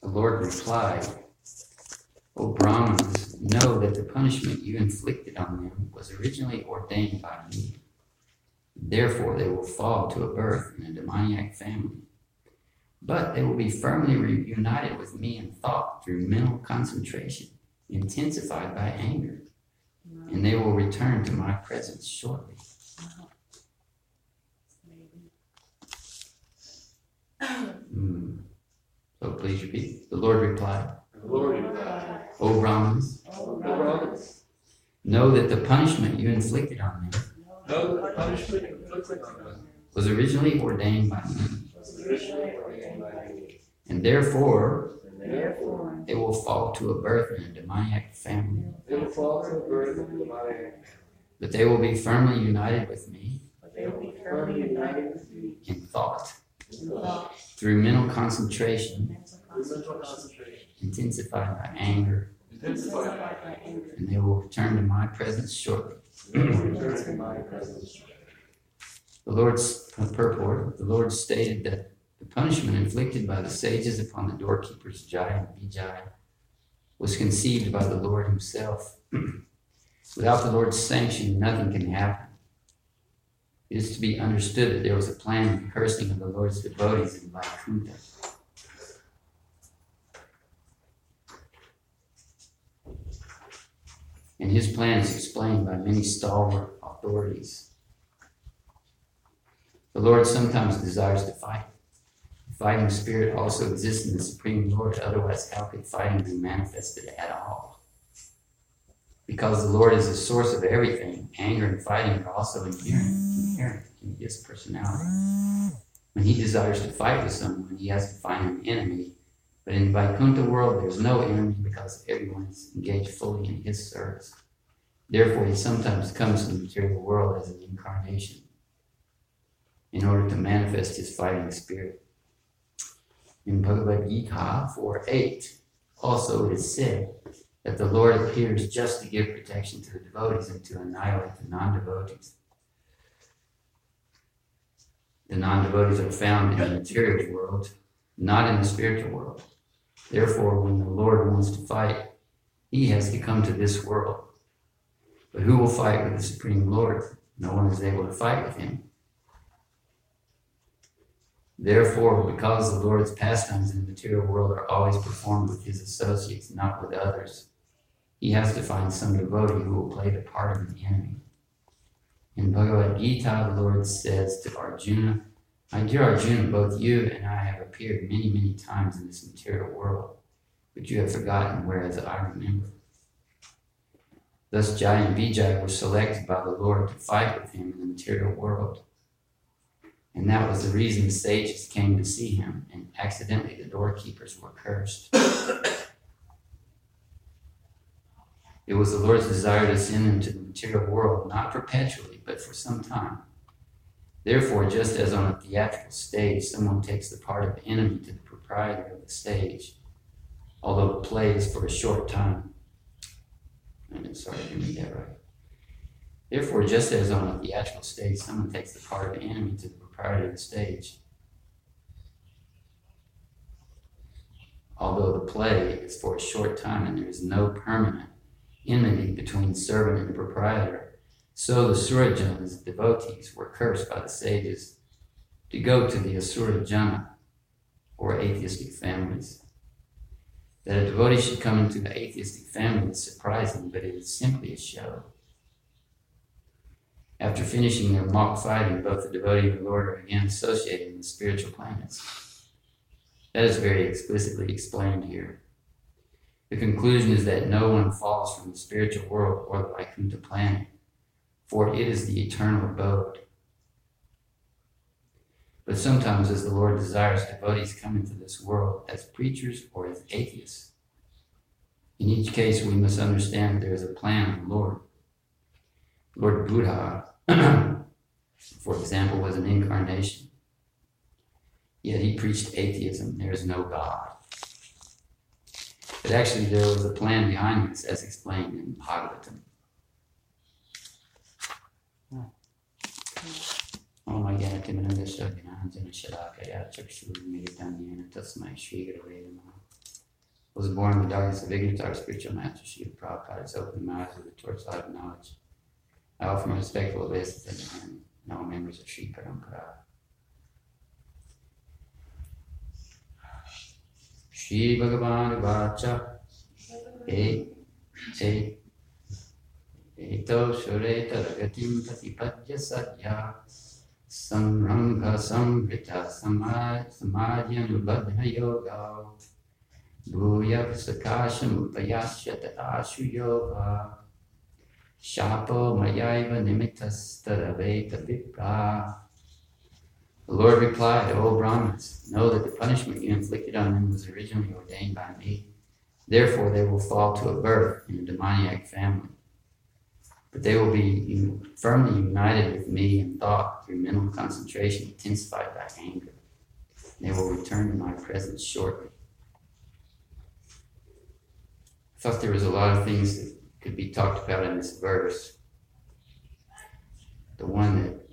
The Lord replied, O Brahmins, know that the punishment you inflicted on them was originally ordained by me. Therefore, they will fall to a birth in a demoniac family. But they will be firmly reunited with me in thought through mental concentration, intensified by anger, and they will return to my presence shortly. Mm. So please repeat. The Lord replied, The Lord replied, O Brahmins, O know that the punishment you inflicted on them know that the punishment inflicted on them was originally ordained by me, was originally ordained by me, and therefore and therefore they will fall to a birth in a demoniac family. they will fall to the of the demoniac. But they will be firmly united with me But they will be firmly united with me in thought, through mental concentration, intensified by anger, and they will return to my presence shortly. The Lord's purport, the Lord stated that the punishment inflicted by the sages upon the doorkeepers Jai and Vijay was conceived by the Lord Himself. Without the Lord's sanction, nothing can happen. It is to be understood that there was a plan of cursing of the Lord's devotees in Vaikuntha. And his plan is explained by many stalwart authorities. The Lord sometimes desires to fight. The fighting spirit also exists in the Supreme Lord, otherwise, how could fighting be manifested at all? Because the Lord is the source of everything, anger and fighting are also inherent, inherent in his personality. When he desires to fight with someone, he has to find an enemy. But in the Vaikuntha world, there's no enemy because everyone is engaged fully in his service. Therefore, he sometimes comes to the material world as an incarnation in order to manifest his fighting spirit. In Bhagavad Gita 4 8, also it is said that the Lord appears just to give protection to the devotees and to annihilate the non devotees. The non devotees are found in the material world, not in the spiritual world. Therefore, when the Lord wants to fight, he has to come to this world. But who will fight with the Supreme Lord? No one is able to fight with him. Therefore, because the Lord's pastimes in the material world are always performed with his associates, not with others, he has to find some devotee who will play the part of the enemy. In Bhagavad Gita, the Lord says to Arjuna, My dear Arjuna, both you and I have appeared many, many times in this material world, but you have forgotten, whereas I remember. Thus, Jai and Vijay were selected by the Lord to fight with him in the material world. And that was the reason the sages came to see him, and accidentally the doorkeepers were cursed. It was the Lord's desire to send him to the material world, not perpetually, but for some time. Therefore, just as on a theatrical stage, someone takes the part of the enemy to the proprietor of the stage, although the play is for a short time. I'm sorry, I didn't read that right. Therefore, just as on a theatrical stage, someone takes the part of the enemy to the proprietor of the stage, although the play is for a short time and there is no permanent enmity between servant and proprietor, so the Surajanas, devotees, were cursed by the sages to go to the Asura Jana, or atheistic families. That a devotee should come into the atheistic family is surprising, but it is simply a show. After finishing their mock fighting, both the devotee and the Lord are again associated in the spiritual planets. That is very explicitly explained here. The conclusion is that no one falls from the spiritual world or the Vaikuntha planet, for it is the eternal abode. But sometimes, as the Lord desires, devotees come into this world as preachers or as atheists. In each case, we must understand that there is a plan of the Lord. Lord Buddha, for example, was an incarnation. Yet he preached atheism. There is no God. But actually, there was a plan behind this, as explained in Bhagavatam. Hmm. Oh was born in the darkness of ignorance, our spiritual master, Sri Prabhupada, has opened the mouths of the torchlight of knowledge. I offer my respectful obeisance to him and all members of Sri Parampara. Shri भगवान watch एतौ सुरेतरगतिं प्रतिपद्य सद्या संरम्भसंवृता समाजनुबद्धयोगौ शापो मयैव निमित्तस्तदवेत विप्रा The Lord replied, O Brahmins, know that the punishment you inflicted on them was originally ordained by me. Therefore, they will fall to a birth in a demoniac family. But they will be firmly united with me in thought through mental concentration intensified by anger. They will return to my presence shortly. I thought there was a lot of things that could be talked about in this verse. The one that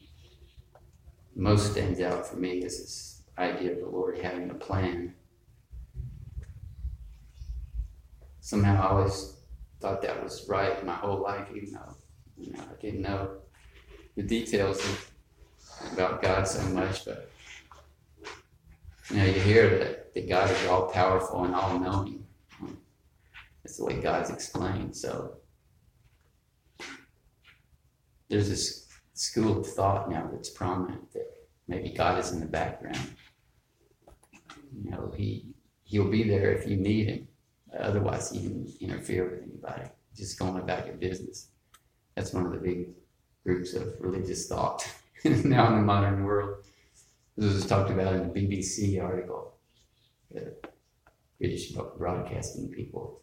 most stands out for me is this idea of the Lord having a plan. Somehow I always thought that was right my whole life, even though you know I didn't know the details of, about God so much, but you know, you hear that, that God is all powerful and all knowing. That's the way God's explained. So there's this school of thought now that's prominent that maybe God is in the background. You know, he he'll be there if you need him. Otherwise, he didn't interfere with anybody. Just going about your business. That's one of the big groups of religious thought now in the modern world. This was talked about in the BBC article. The British broadcasting people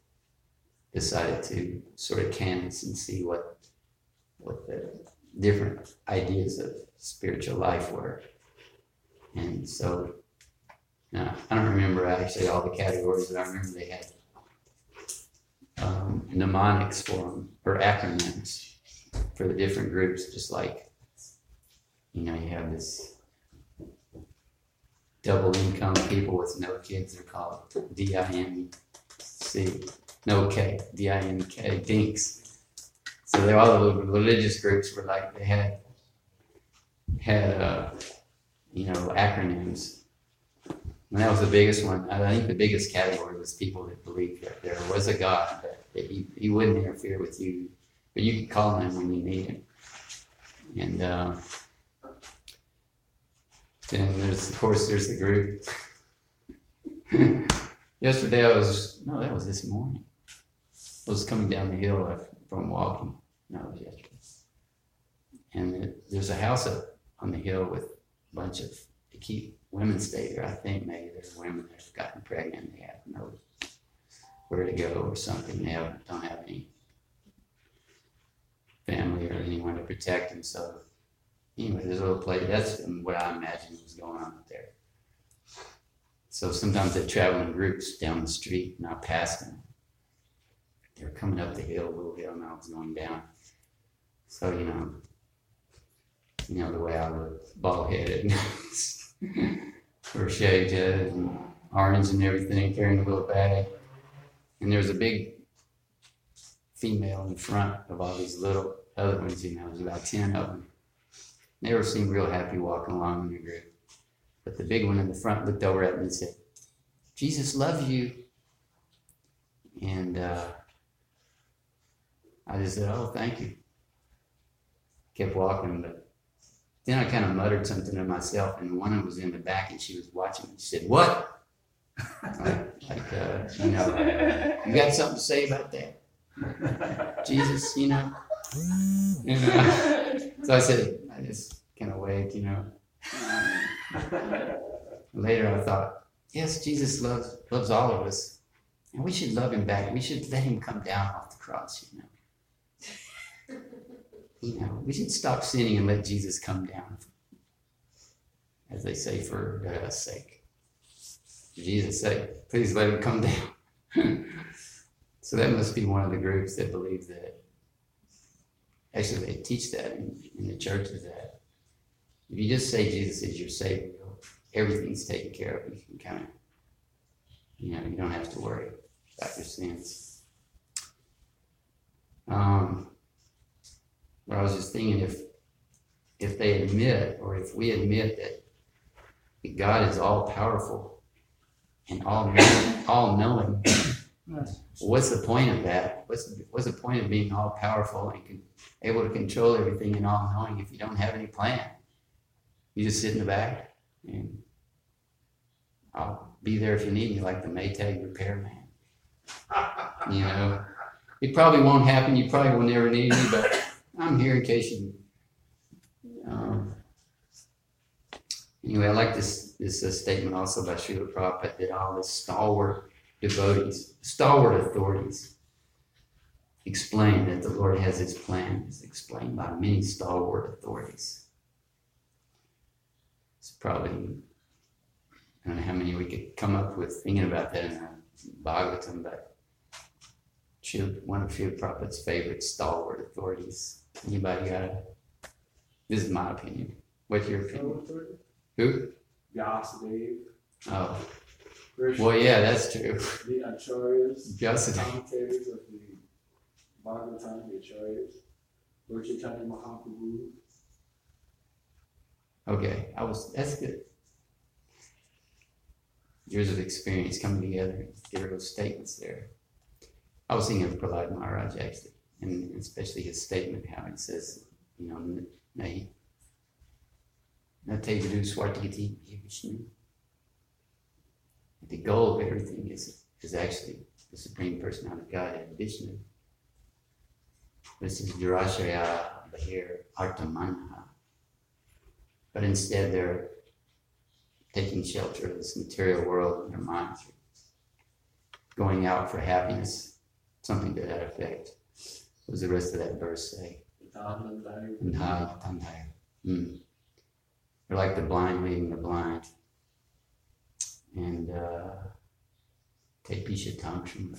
decided to sort of canvass and see what what the different ideas of spiritual life were. And so now, I don't remember actually all the categories, but I remember they had um, mnemonics for them, or acronyms for the different groups, just like, you know, you have this double income people with no kids they're called D-I-N-C, no K, D-I-N-K, dinks. So they all the religious groups were like they had had uh, you know acronyms. And that was the biggest one. I think the biggest category was people that believed that there was a God, but that he, he wouldn't interfere with you, but you could call him when you need him. And uh, then there's, of course, there's the group. Yesterday I was, no, that was this morning. I was coming down the hill from walking. No, it was yesterday. And there's a house up on the hill with a bunch of, to keep women stay there. I think maybe there's women that have gotten pregnant. They have no where to go or something. They have, don't have any family or anyone to protect them. So anyway, there's a little place. That's what I imagine was going on up there. So sometimes they travel in groups down the street, I passed them. They were coming up the hill, little hill, and I was going down. So you know, you know the way I look, bald headed, head, and orange and everything, carrying a little bag. And there was a big female in front of all these little other ones. You know, there's about ten of them. They were seemed real happy walking along in the group. But the big one in the front looked over at me and said, Jesus loves you. And uh, I just said, Oh, thank you. Kept walking, but then I kind of muttered something to myself, and one was in the back and she was watching. Me. She said, What? like, uh, you know, you got something to say about that? Jesus, you know? Uh, so I said, I just kind of waved, you know. Later, I thought, yes, Jesus loves loves all of us, and we should love him back. We should let him come down off the cross, you know. You know, we should stop sinning and let Jesus come down, as they say, for God's sake. For Jesus' sake, please let him come down. so that must be one of the groups that believe that. Actually, they teach that in, in the churches that if you just say Jesus is your Savior, everything's taken care of. You can kind of, you know, you don't have to worry. about your sins. Um, but I was just thinking if if they admit or if we admit that God is all powerful and all all knowing, what's the point of that? What's what's the point of being all powerful and can, able to control everything and all knowing if you don't have any plan? You just sit in the back and I'll be there if you need me, like the Maytag repairman. You know, it probably won't happen. You probably will never need me, but I'm here in case you. Um, anyway, I like this this uh, statement also by Srila Prabhupada that all the stalwart devotees, stalwart authorities, explain that the Lord has His plan. It's explained by many stalwart authorities. It's probably I don't know how many we could come up with thinking about that in Bhagavatam, but one of Srila Prabhupada's favorite stalwart authorities. Anybody got it? This is my opinion. What's your opinion? Who? Vyasadeva, Oh, Krishna, well, yeah, that's true. the Acharyas, Just commentators of the Bhagavatam, the Acharyas, Lord Chaitanya Mahaprabhu, okay. I was. That's good. Years of experience coming together. There those statements there. I was thinking of Prahlad Maharaj actually, and especially his statement how he says, you know. The goal of everything is is actually the supreme personality of God, Vishnu. This is Durashaya Bahir Artamanha. But instead they're taking shelter of this material world in their minds, going out for happiness, something to that effect. What does the rest of that verse say? Tanhaya. Mm. They're like the blind leading the blind. And uh, take Pisha Tantrum,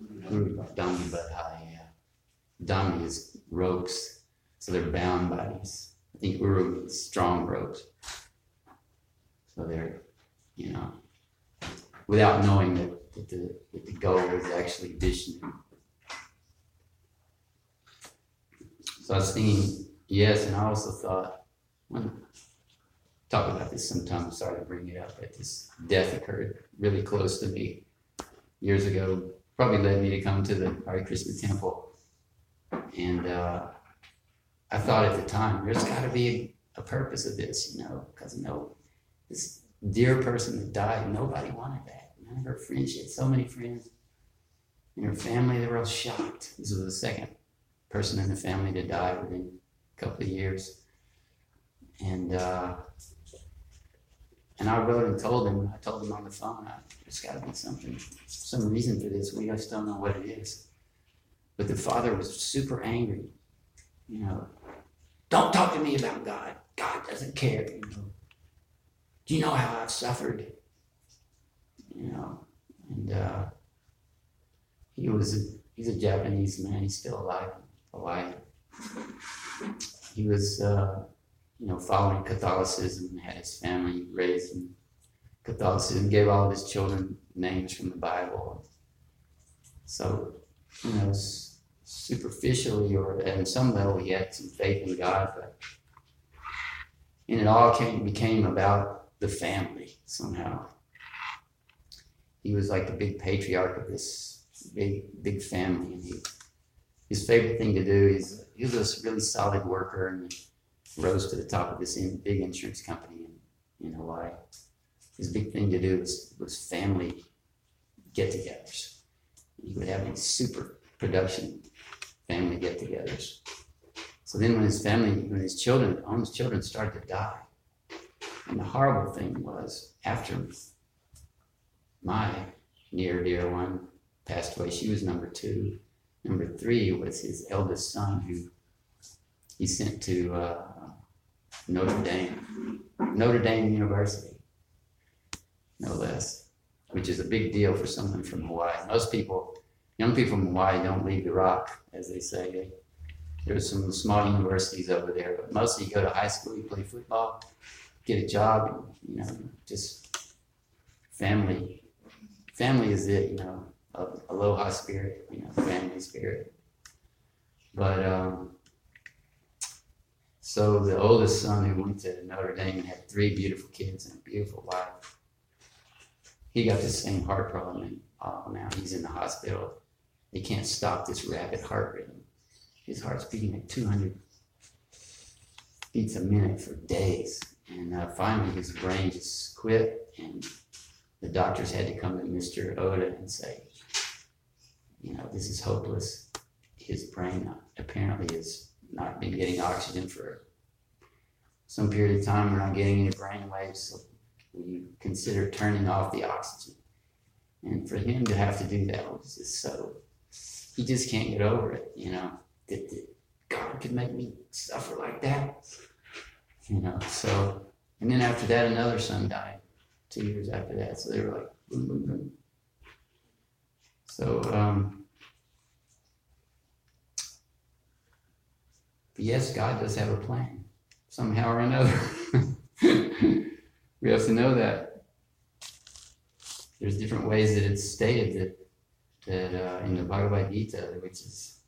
Dhammi Badhaya. Dhammi is ropes, so they're bound bodies. I think Uru means strong ropes. So they're, you know, without knowing that, that, the, that the goal is actually Vishnu. So I was thinking, yes, and I also thought, when talk about this sometime, sorry to bring it up, but this death occurred really close to me years ago. Probably led me to come to the Hare Krishna temple. And uh, I thought at the time, there's got to be a, purpose of this, you know, because know, this dear person that died, nobody wanted that. None of her friends, she had so many friends. And her family, they were all shocked. This was the second person in the family to die within a couple of years. And uh, and I wrote and told him, I told him on the phone, I, there's got to be something, some reason for this. We just don't know what it is. But the father was super angry. You know, don't talk to me about God. God doesn't care. You know, do you know how I've suffered? You know, and uh, he was a, he's a Japanese man. He's still alive Hawaii. He was, uh, you know, following Catholicism, had his family raised in Catholicism, gave all of his children names from the Bible. So, you know, superficially or at some level, he had some faith in God, but and it all came became about the family somehow. He was like the big patriarch of this big big family, and he his favorite thing to do is he was a really solid worker and rose to the top of this in, big insurance company in, in Hawaii. His big thing to do was, was family get-togethers. He would have these super production family get-togethers. So then, when his family, when his children, all his children started to die, and the horrible thing was after my near dear one passed away, she was number two. Number three was his eldest son, who he sent to uh, Notre Dame, Notre Dame University, no less, which is a big deal for someone from Hawaii. Most people, young people from Hawaii, don't leave the rock, as they say. There's some small universities over there, but mostly you go to high school, you play football, get a job, you know, just family. Family is it, you know. Aloha spirit, you know, family spirit. But um, so the oldest son who went to Notre Dame and had three beautiful kids and a beautiful wife, he got the same heart problem, and uh, now he's in the hospital. They can't stop this rapid heart rhythm. His heart's beating at 200 beats a minute for days, and uh, finally his brain just quit, and the doctors had to come to Mr. Oda and say, you know, this is hopeless. His brain apparently has not been getting oxygen for some period of time. We're not getting any brain waves, so we consider turning off the oxygen. And for him to have to do that was just so, he just can't get over it, you know, that, that God could make me suffer like that. You know, so, and then after that, another son died two years after that. So they were like, boom, boom, boom. So, um, yes, God does have a plan somehow or another. we have to know that. There's different ways that it's stated that that uh, in the Bhagavad Gita, which is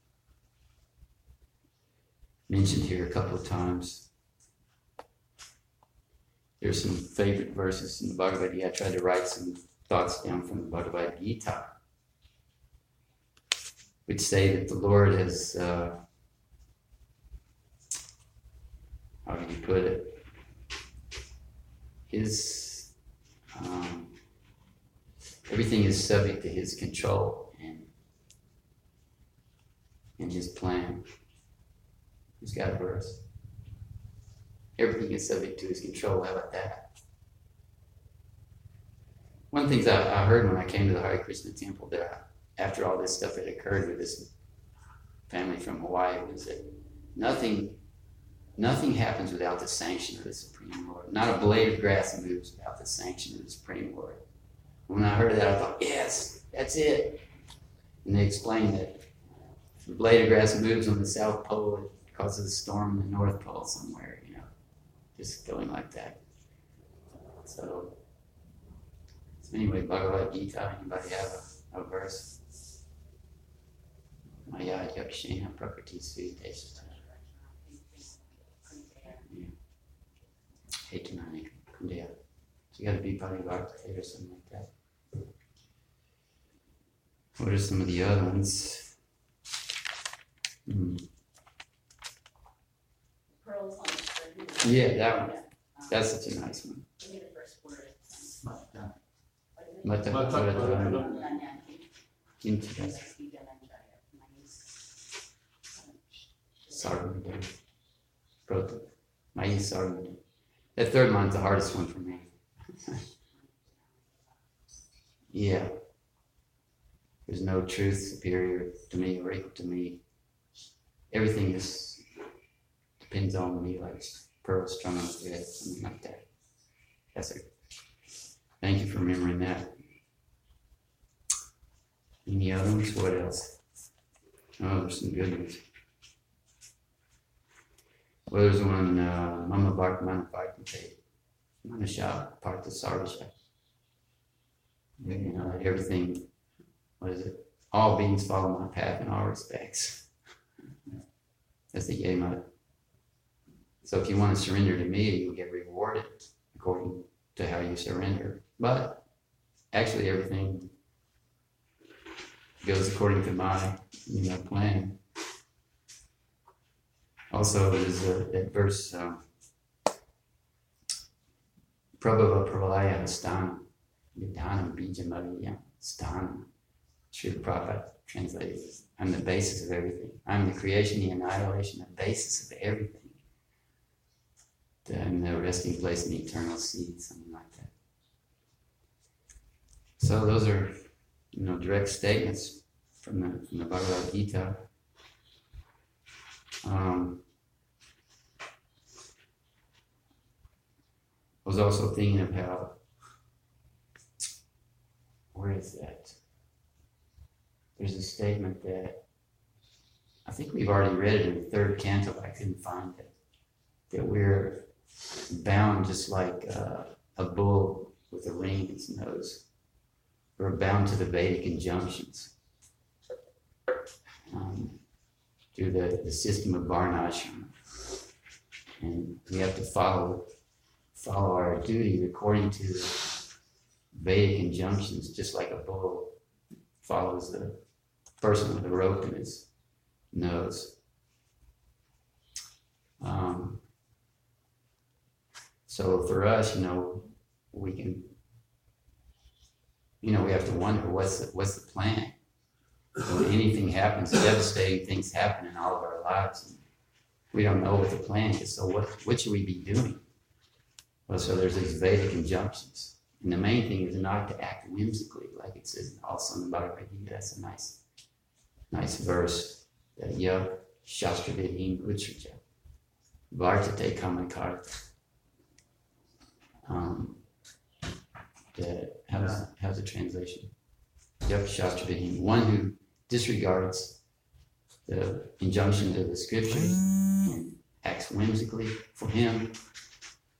mentioned here a couple of times. There's some favorite verses in the Bhagavad Gita. I tried to write some thoughts down from the Bhagavad Gita, which say that the Lord has, uh, how do you put it? His, um, everything is subject to His control and, and His plan. Who's got a verse? Everything is subject to his control. How about that? One of the things I, I heard when I came to the Hare Krishna temple that I, after all this stuff that occurred with this family from Hawaii was that nothing nothing happens without the sanction of the Supreme Lord. Not a blade of grass moves without the sanction of the Supreme Lord. When I heard that, I thought, yes, that's it. And they explained that if a blade of grass moves on the South Pole, it causes a storm in the North Pole somewhere, you know, just going like that. So, so anyway, Bhagavad Gita, anybody have a, a verse? Maya yakshena prakriti svideshta. Hetanani kundaya. So you gotta be probably about or something like that. What are some of the other ones? Hmm. Pearls on the string. Yeah, that one. Yeah. That's such a nice one. Give me the first word. Mata. What is it? Mata. Mata. Mata. Sarvada. Prota. Mai Sarvada. That third one's the hardest one for me. Yeah. There's no truth superior to me or equal to me. Everything is depends on me like pearl strung on thread, something like that. Yes, sir. Thank you for remembering that. Any other ones? What else? Oh, there's some good ones. Well, there's one, uh, Mama Bhakti Mana Shah Partha Sarvasha. You know, everything, what is it? All beings follow my path in all respects. That's the Yema. So if you want to surrender to me, you get rewarded according to how you surrender. But actually, everything goes according to my, you know, plan. Also, there's a, verse, um, Prabhava Pravalaya Sthana, Vidhanam Bijamariya Sthana. Srila Prabhupada translated this. I'm the basis of everything. I'm the creation, the annihilation, the basis of everything. I'm the resting place in the eternal seed, something like that. So those are, you know, direct statements from the from the Bhagavad Gita. Um, I was also thinking about where is that? There's a statement that I think we've already read it in the third canto, I couldn't find it. That we're bound just like uh, a bull with a ring in its nose. we're bound to the Vedic injunctions um, through the, the system of Varnashram. And we have to follow follow our duty according to the Vedic injunctions, just like a bull follows the person with a rope in his nose. Um, so for us, you know, we can, you know, we have to wonder what's the, what's the plan. When anything happens, devastating things happen in all of our lives. We don't know what the plan is. So what what should we be doing? Well, so there's these Vedic injunctions. And the main thing is not to act whimsically, like it says also in the Bhagavad Gita. That's a nice, nice verse. That yo shastra vidhim utsraja. Vartate kamakarta. Um, the, how's, how's the translation? Yep, shastra vidhim. One who disregards the injunctions of the scriptures and acts whimsically for him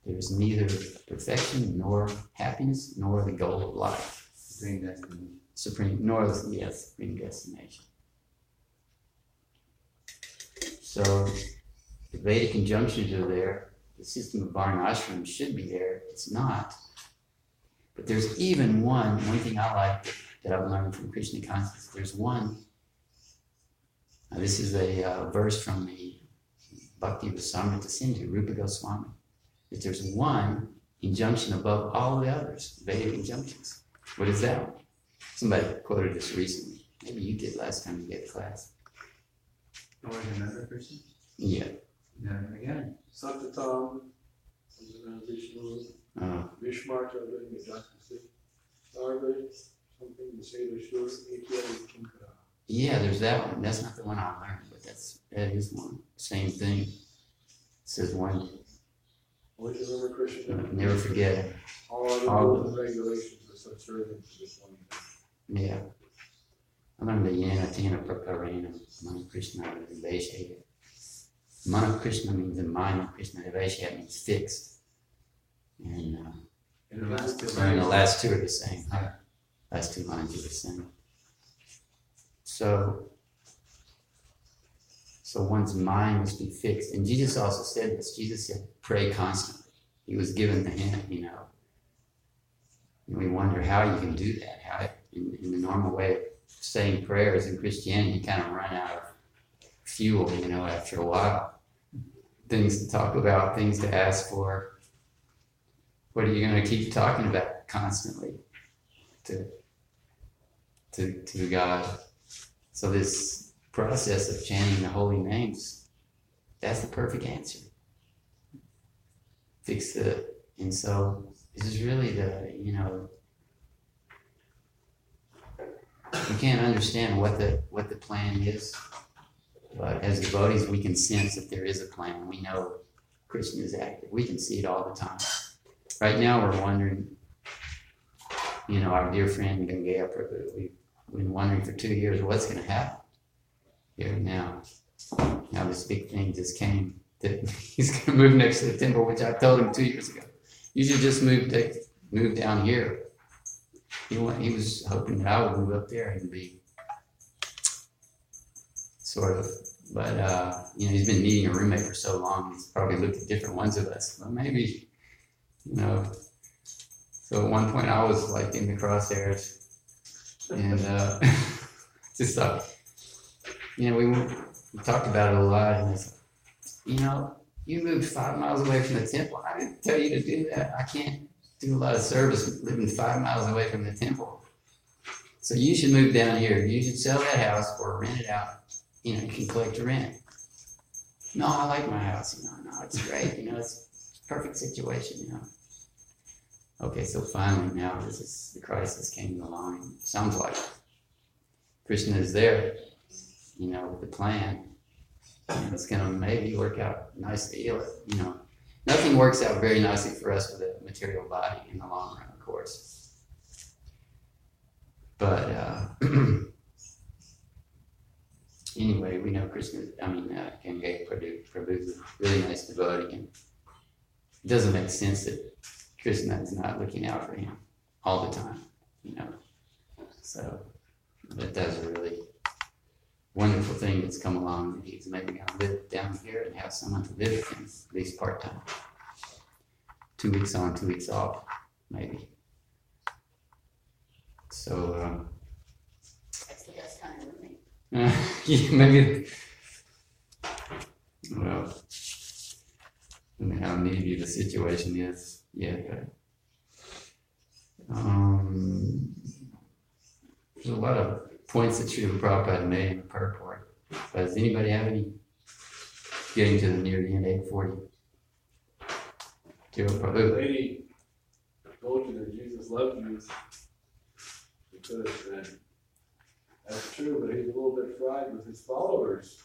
there is neither perfection nor happiness nor the goal of life. Supreme destiny. Supreme nor the yes, supreme destination. So the Vedic injunctions are there. The system of Varna ashram should be there. It's not. But there's even one, one thing I like that I've learned from Krishna consciousness. There's one. Now this is a uh, verse from the Bhakti Rasamrita Sindhu, Rupa Goswami that there's one injunction above all the others, Vedic injunctions. What is that? Somebody quoted this recently. Maybe you did last time you gave class. Or another person? Yeah. No, again. Satatam, Vishnu, Uh, Vishmarta, Vijayasi, Sarva, something to say the short, Nitya, Kinkara. yeah, there's that one. That's not the one I learned, but that's that is one. Same thing. It says one. Always remember Krishna. uh, Never forget it. All other All- rules and regulations are subservient to this one. Yeah. The Yana Tana Prakarana, Mana Krishna Deveshaya. Mana Krishna means the mind of Krishna, Deveshaya means fixed. And uh, In the last two And the last two are the same. Last two lines are the same. So, so one's mind must be fixed. And Jesus also said this. Jesus said, pray constantly. He was given the hint, you know. And we wonder how you can do that. How, in, in the normal way of saying prayers in Christianity, you kind of run out of fuel, you know, after a while. Things to talk about, things to ask for. What are you going to keep talking about constantly to, to, to God? So this process of chanting the holy names, that's the perfect answer. Fix the, and so this is really the, you know, we can't understand what the what the plan is, but as devotees, we can sense that there is a plan. We know Krishna is active. We can see it all the time. Right now, we're wondering, you know, our dear friend Gangaya Prabhu, we've been wondering for two years what's going to happen here now. Now, this big thing just came that he's going to move next to the temple, which I told him two years ago. You should just move to, move down here. He, wa- he was hoping that I would move up there and be sort of, but uh, you know, he's been needing a roommate for so long. He's probably looked at different ones of us. Well, maybe you know. So at one point I was like in the crosshairs, and uh, just thought, you know, we, we talked about it a lot, and it's, you know, you moved five miles away from the temple. I didn't tell you to do that. I can't do a lot of service living five miles away from the temple. So you should move down here. You should sell that house or rent it out. You know, you can collect your rent. No, I like my house. You know, no, it's great. You know, it's perfect situation. You know. Okay, so finally now this is the crisis came along. Sounds like Krishna is there, you know, with the plan. And it's gonna maybe work out nicely. You know, nothing works out very nicely for us with a material body in the long run, of course. But uh, anyway, we know Krishna. I mean, uh, Ganga Prabhu, Prabhu is a really nice devotee, and it doesn't make sense that Krishna is not looking out for him all the time. You know, So that a really wonderful thing that's come along. that He's maybe gonna live down here and have someone to live with him, at least part-time. Two weeks on, two weeks off, maybe. So, um, That's the best kind of roommate. uh, yeah, maybe. Well, I don't know how needy the situation is yet, but. Um, there's a lot of points that Srila Prabhupada made in the purport. But does anybody have any? Getting to the near the end, eight forty. Srila The lady told you that Jesus loved you. Because then, that's true, but he's a little bit fried with his followers.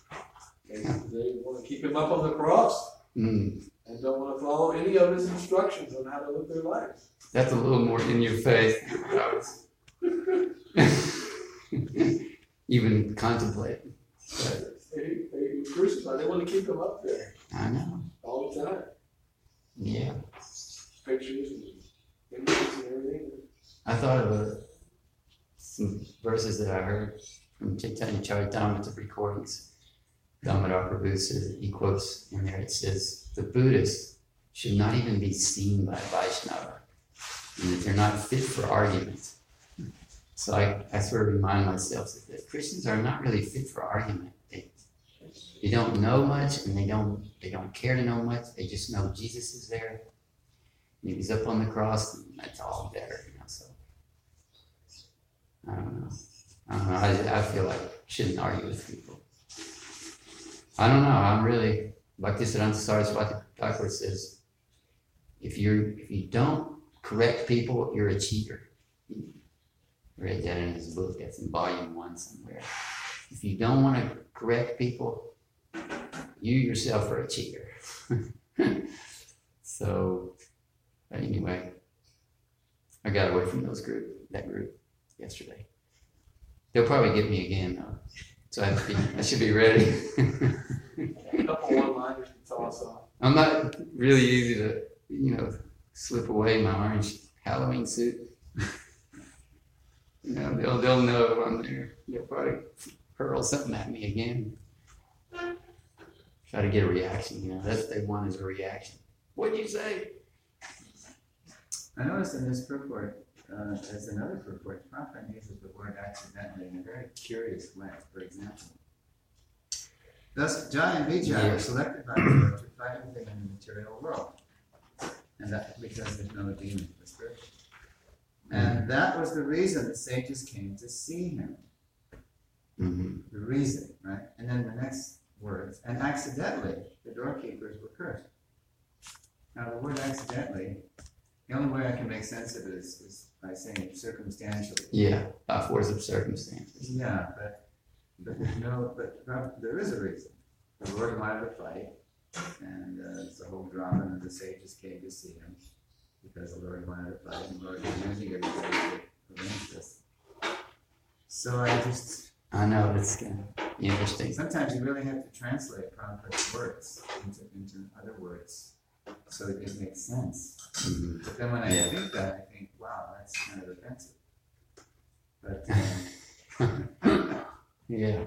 They, they wanna keep him up on the cross Hmm, and don't wanna follow any of his instructions on how to live their lives. that's a little more in your face than I was even contemplate. But They, they crucify, they wanna keep him up there I know. all the time. Yeah. Pictures and images and everything. I thought of a, some verses that I heard from Chaitanya Charitamrita recordings. Damodar Prabhu says, he quotes in there, it says, the Buddhists should not even be seen by Vaishnava, and that they're not fit for argument. So I, I sort of remind myself that Christians are not really fit for argument. They, they don't know much and they don't they don't care to know much. They just know Jesus is there. And he was up on the cross and that's all better, you know, so I don't know. I don't know. I, I feel like I shouldn't argue with people. I don't know. I'm really like this Siddhanta Saraswati Thakur says, if you if you don't correct people, you're a cheater. Read that in his book. That's in volume one somewhere. If you don't want to correct people, you yourself are a cheater. so, anyway, I got away from those group that group yesterday. They'll probably get me again though, so I, have to be, I should be ready. A couple one-liners to toss off. I'm not really easy to, you know, slip away my orange Halloween suit. You know, they'll they'll know I'm there. They'll probably hurl something at me again. Try to get a reaction. You know, that's what they want is a reaction. What'd you say? I noticed in this purport, uh, there's another purport, Prabhupada uses the word accidentally in a very curious way. For example, thus Jai and Vijay Yeah. were selected by the Lord to fight everything in the material world, and that because there's no demon for spiritual. And that was the reason the sages came to see him. Mm-hmm. The reason, right? And then the next words, and accidentally the doorkeepers were cursed. Now the word accidentally, the only way I can make sense of it is, is by saying circumstantially. Yeah, by force of circumstances. Yeah, but but there's no but there is a reason. The Lord wanted to fight, and uh, it's a whole drama, and the sages came to see him because the Lord wanted to fight, and the Lord was using everybody to arrange this. So I just I know it's kind of interesting. sometimes you really have to translate Prabhupada's words into, into other words so that it makes sense. Mhm. But then when I Yeah. think that, I think, wow, that's kind of offensive. But um, Yeah.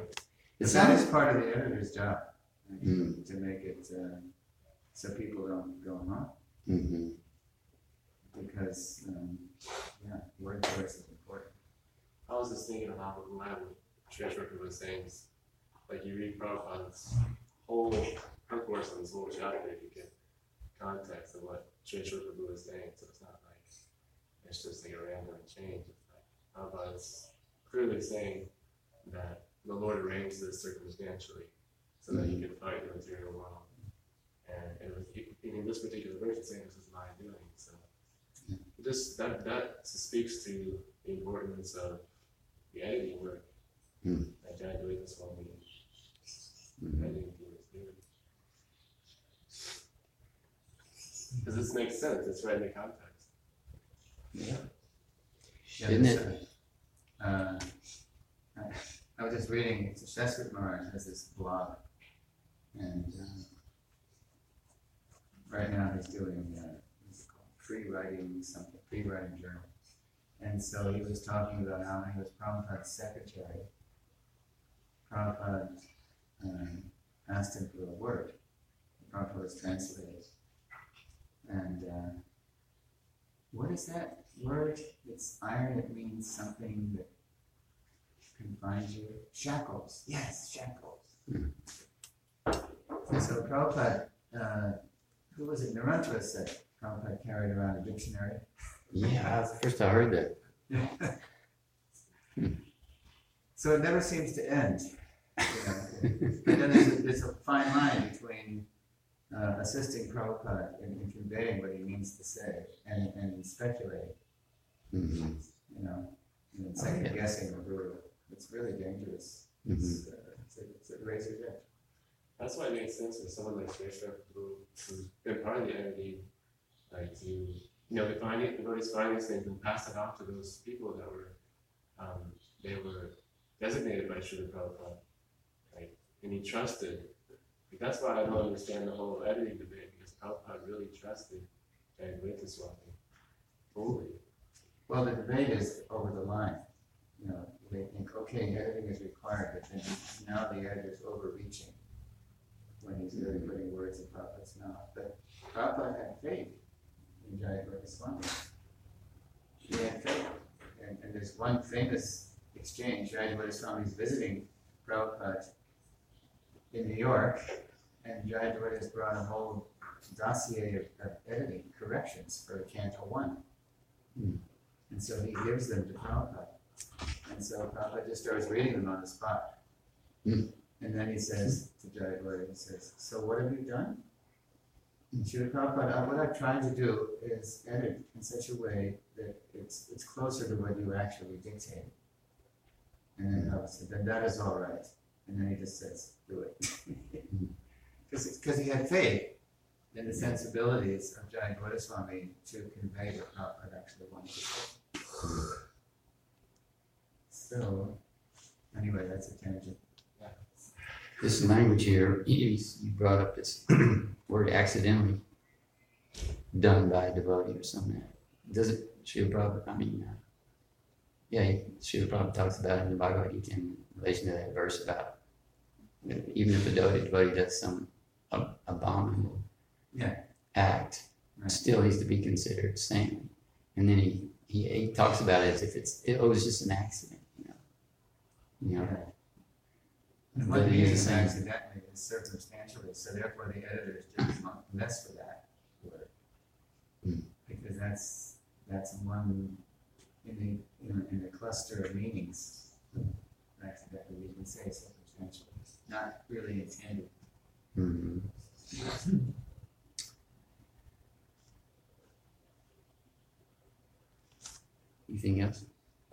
it's that is part of the editor's job, right? Mm. to make it uh, so people don't go wrong. hmm Because, um, yeah, word choice is important. I was just thinking about what my Shreshwar was saying, like you read Prabhupada's whole purport on this whole chapter, you get context of what Shreshwar Prabhu was saying, so it's not like, it's just like a random change. It's like Prabhupada's clearly saying that the Lord arranged this circumstantially so that you can fight the material world. And it was, in this particular verse, saying this is my doing, so. Just, that, that speaks to the importance of the editing work Hmm. that John Dewey this one week. Mhm. Editing he was doing. Because this makes sense, it's right in the context. Yeah. Yeah, Isn't this, it? uh, uh, I, I was just reading, Shaswat Maharaj has this blog, and uh, right now he's doing, uh, what's it called, free writing something, free writing journal. And so he was talking about how he was Prabhupada's secretary. Prabhupada um, asked him for a word. Prabhupada was translated. And uh, what is that word? It's iron, it means something that confines you. Shackles. Yes, shackles. And so Prabhupada, uh, who was it? Narantara said Prabhupada carried around a dictionary. Yeah, that's the first I heard that. So it never seems to end. you know. But then there's a, there's a fine line between uh, assisting Prabhupada in, in conveying what he means to say and, and speculating, Mhm, you know, and then second guessing the guru. It's really dangerous. mhm. It's, uh, it's, a, it's a razor's edge. That's why it makes sense for someone like Sreshwar who, who's been part of the entity, like to, you know, it, devotees find these things and pass it on to those people that were, um, they were designated by Srila Prabhupada. Right? And he trusted. Like, that's why I don't understand the whole editing debate, because Prabhupada really trusted and Jayadvaita Swami fully. Well, the debate is over the line. You know, they think, okay, editing is required, but then now the editor's overreaching when he's really putting words in Prabhupada's mouth. But Prabhupada had faith in Jayadvaita Swami. He had faith. And, and there's one famous exchange, Jayadvaita is visiting Prabhupada in New York, and Jayadvaita has brought a whole dossier of, of editing corrections for Canto One. And so he gives them to Prabhupada. And so Prabhupada just starts reading them on the spot. Hmm. And then he says to Jayadvaita, he says, so what have you done? Srila Prabhupada, "Uh, what I'm trying to do is edit in such a way that it's, it's closer to what you actually dictate. And then Prabhupada said, then that is all right. And then he just says, do it. Because, he had faith in the sensibilities of Jayadvaita Swami to convey what Prabhupada actually wanted to. So, anyway, that's a tangent. This language here, you, you brought up this word accidentally done by a devotee or something. Does it, Srila Prabhupada, I mean, uh, yeah, Srila Prabhupada talks about it in the Bhagavad Gita in relation to that verse about you know, even if a devotee, devotee does some ab- abominable Yeah. act, Right. still he's to be considered saint. And then he, he, he talks about it as if it's, it was just an accident, you know. You know, And what is the same. accidentally is circumstantially, so therefore the editors just must mess for that word. Hmm. Because that's, that's one in the, in, in the cluster of meanings. Accidentally, you can say circumstantially, not really intended. mhm. Anything else?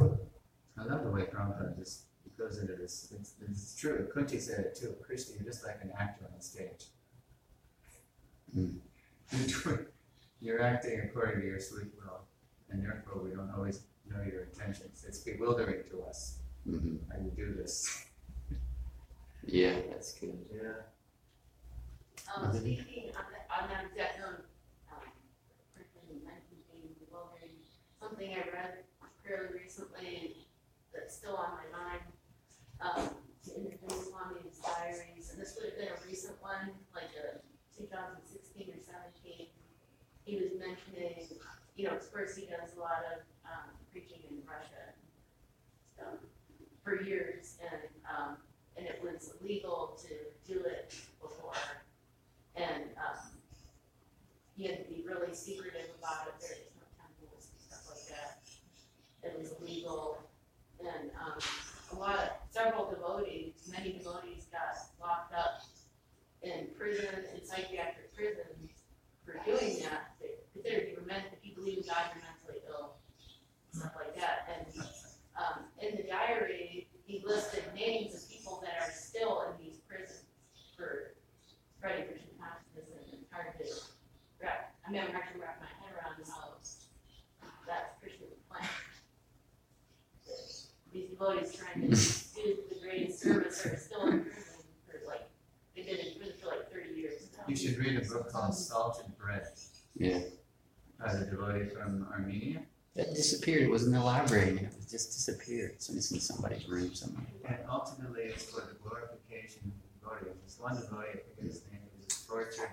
I love the way Prabhupada just goes into this, it's, it's true, Kunti said it too, Krishna, you're just like an actor on stage. Hmm. You're acting according to your sweet will, and therefore we don't always know your intentions, it's bewildering to us Mhm. how you do this. Yeah, that's good. Yeah. Um, speaking on that, on that exact note, um, person mentioned being bewildering, something I read fairly recently that's still on my mind. Um, in in Swami's diaries, and this would have been a recent one, like a thousand sixteen or seventeen. He was mentioning, you know, course he does a lot of, um, preaching in Russia for years, and, um, and it was illegal to do it before. And, um, he had to be really secretive about it, there's no temples and stuff like that. It was illegal, and, um, a lot of, several devotees, many devotees got locked up in prison, in psychiatric prisons for doing that. They considered you were meant, if you believe in God, you're mentally ill, stuff like that, and, um, in the diary, he listed names of people that are still in these prisons for spreading Krishna consciousness and wrap, I mean, I'm actually wrap my head around how that's Christian plan. These devotees trying to do the greatest service are still in prison for like, they've been in for like thirty years now. You should read a book called Salt and Bread Yeah, by the devotee from Armenia. That disappeared. It was in the library and it was just disappeared. So it's in somebody's room somewhere. And ultimately, it's for the glorification of the devotee. This one devotee, I forget his name, he was tortured,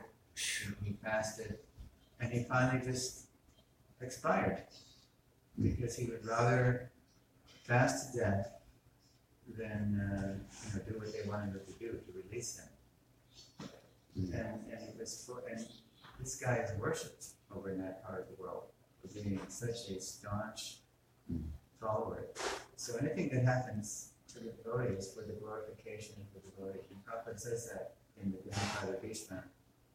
he fasted, and he finally just expired. Hmm. Because he would rather fast to death than, uh, you know, do what they wanted him to do, to release him. Mm. And, and it was, for- and this guy is worshipped over in that part of the world, for being such a staunch Mm. follower. So anything that happens to the devotee is for the glorification of the devotee. And Prabhupada says that in the Grandfather Bhishma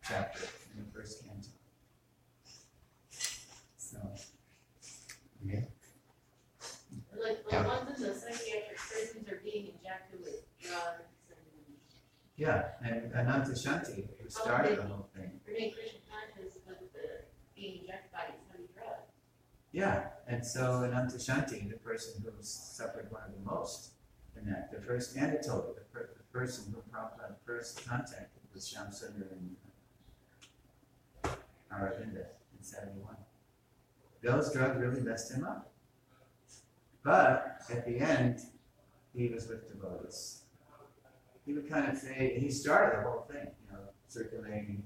chapter in the first canto. So, Yeah. Like, the ones in the psychiatric prisons are being injected with drugs and yeah, and Ananta Shanti, who started the whole thing, Hare Krishna conscious with the being injected by these heavy drugs. Yeah, and so Ananta Shanti, the person who suffered one of the most in that, the first anecdote, the, per, the person who Prabhupada first contacted was Shyamasundar and uh, Aravinda in seventy-one. Those drugs really messed him up. But at the end, he was with devotees. He would kind of say, he started the whole thing, you know, circulating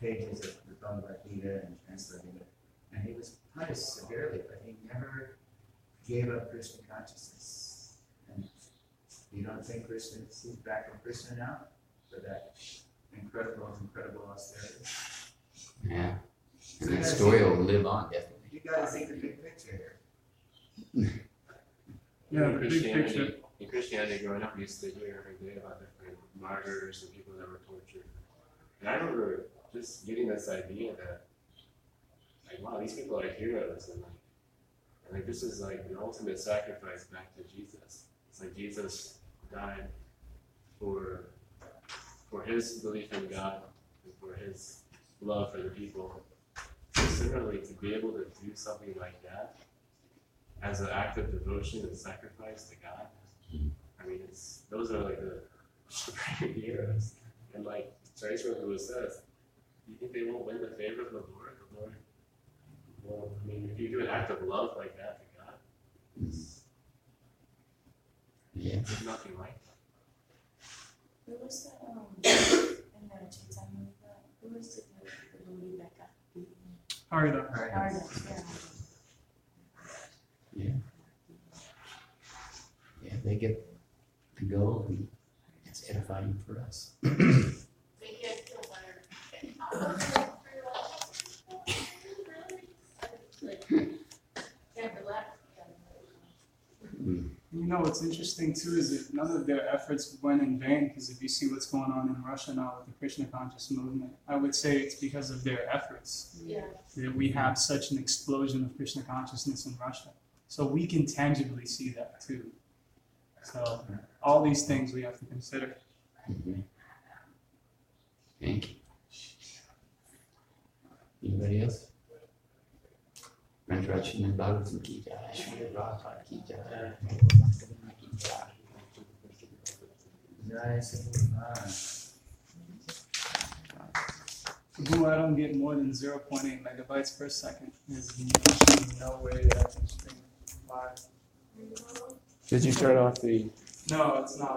pages of the Bhagavad Gita and translating it. And he was punished severely, but he never gave up Krishna consciousness. And you don't think Krishna, he's back with Krishna now for that incredible, incredible austerity. Yeah. And that story will live on definitely. You gotta see the big picture here. Yeah, in big Christianity, in Christianity, growing up, we used to hear every day about different martyrs and people that were tortured. And I remember just getting this idea that, like, wow, these people are heroes, and like, and like this is like the ultimate sacrifice back to Jesus. It's like Jesus died for for his belief in God and for his love for the people. So similarly, to be able to do something like that as an act of devotion and sacrifice to God. I mean, it's those are like the supreme heroes. And like Teresa Lewis says, you think they won't win the favor of the Lord? The Lord, well, I mean, if you do an act of love like that to God, it's, Yeah. there's nothing like that. Who was the, um, in the Chaitanya, who was the, the Lady Becca? Harida. Alright, Arda, yeah. Yeah, they get to go and it's edifying for us. Make you guys feel better. Like, Yeah, relax. You know what's interesting too is that none of their efforts went in vain because if you see what's going on in Russia now with the Krishna conscious movement, I would say it's because of their efforts Yeah. that we have such an explosion of Krishna consciousness in Russia. So we can tangibly see that too. So all these things we have to consider. Mhm. Thank you. Anybody else? Granthraj Srimad Bhagavatam ki jai, Srila Prabhupada ki jai, ki jai. Jai Sadhguru I don't get more than 0.8 megabytes per second. There's no way that I can stream. Did you start off the No, it's not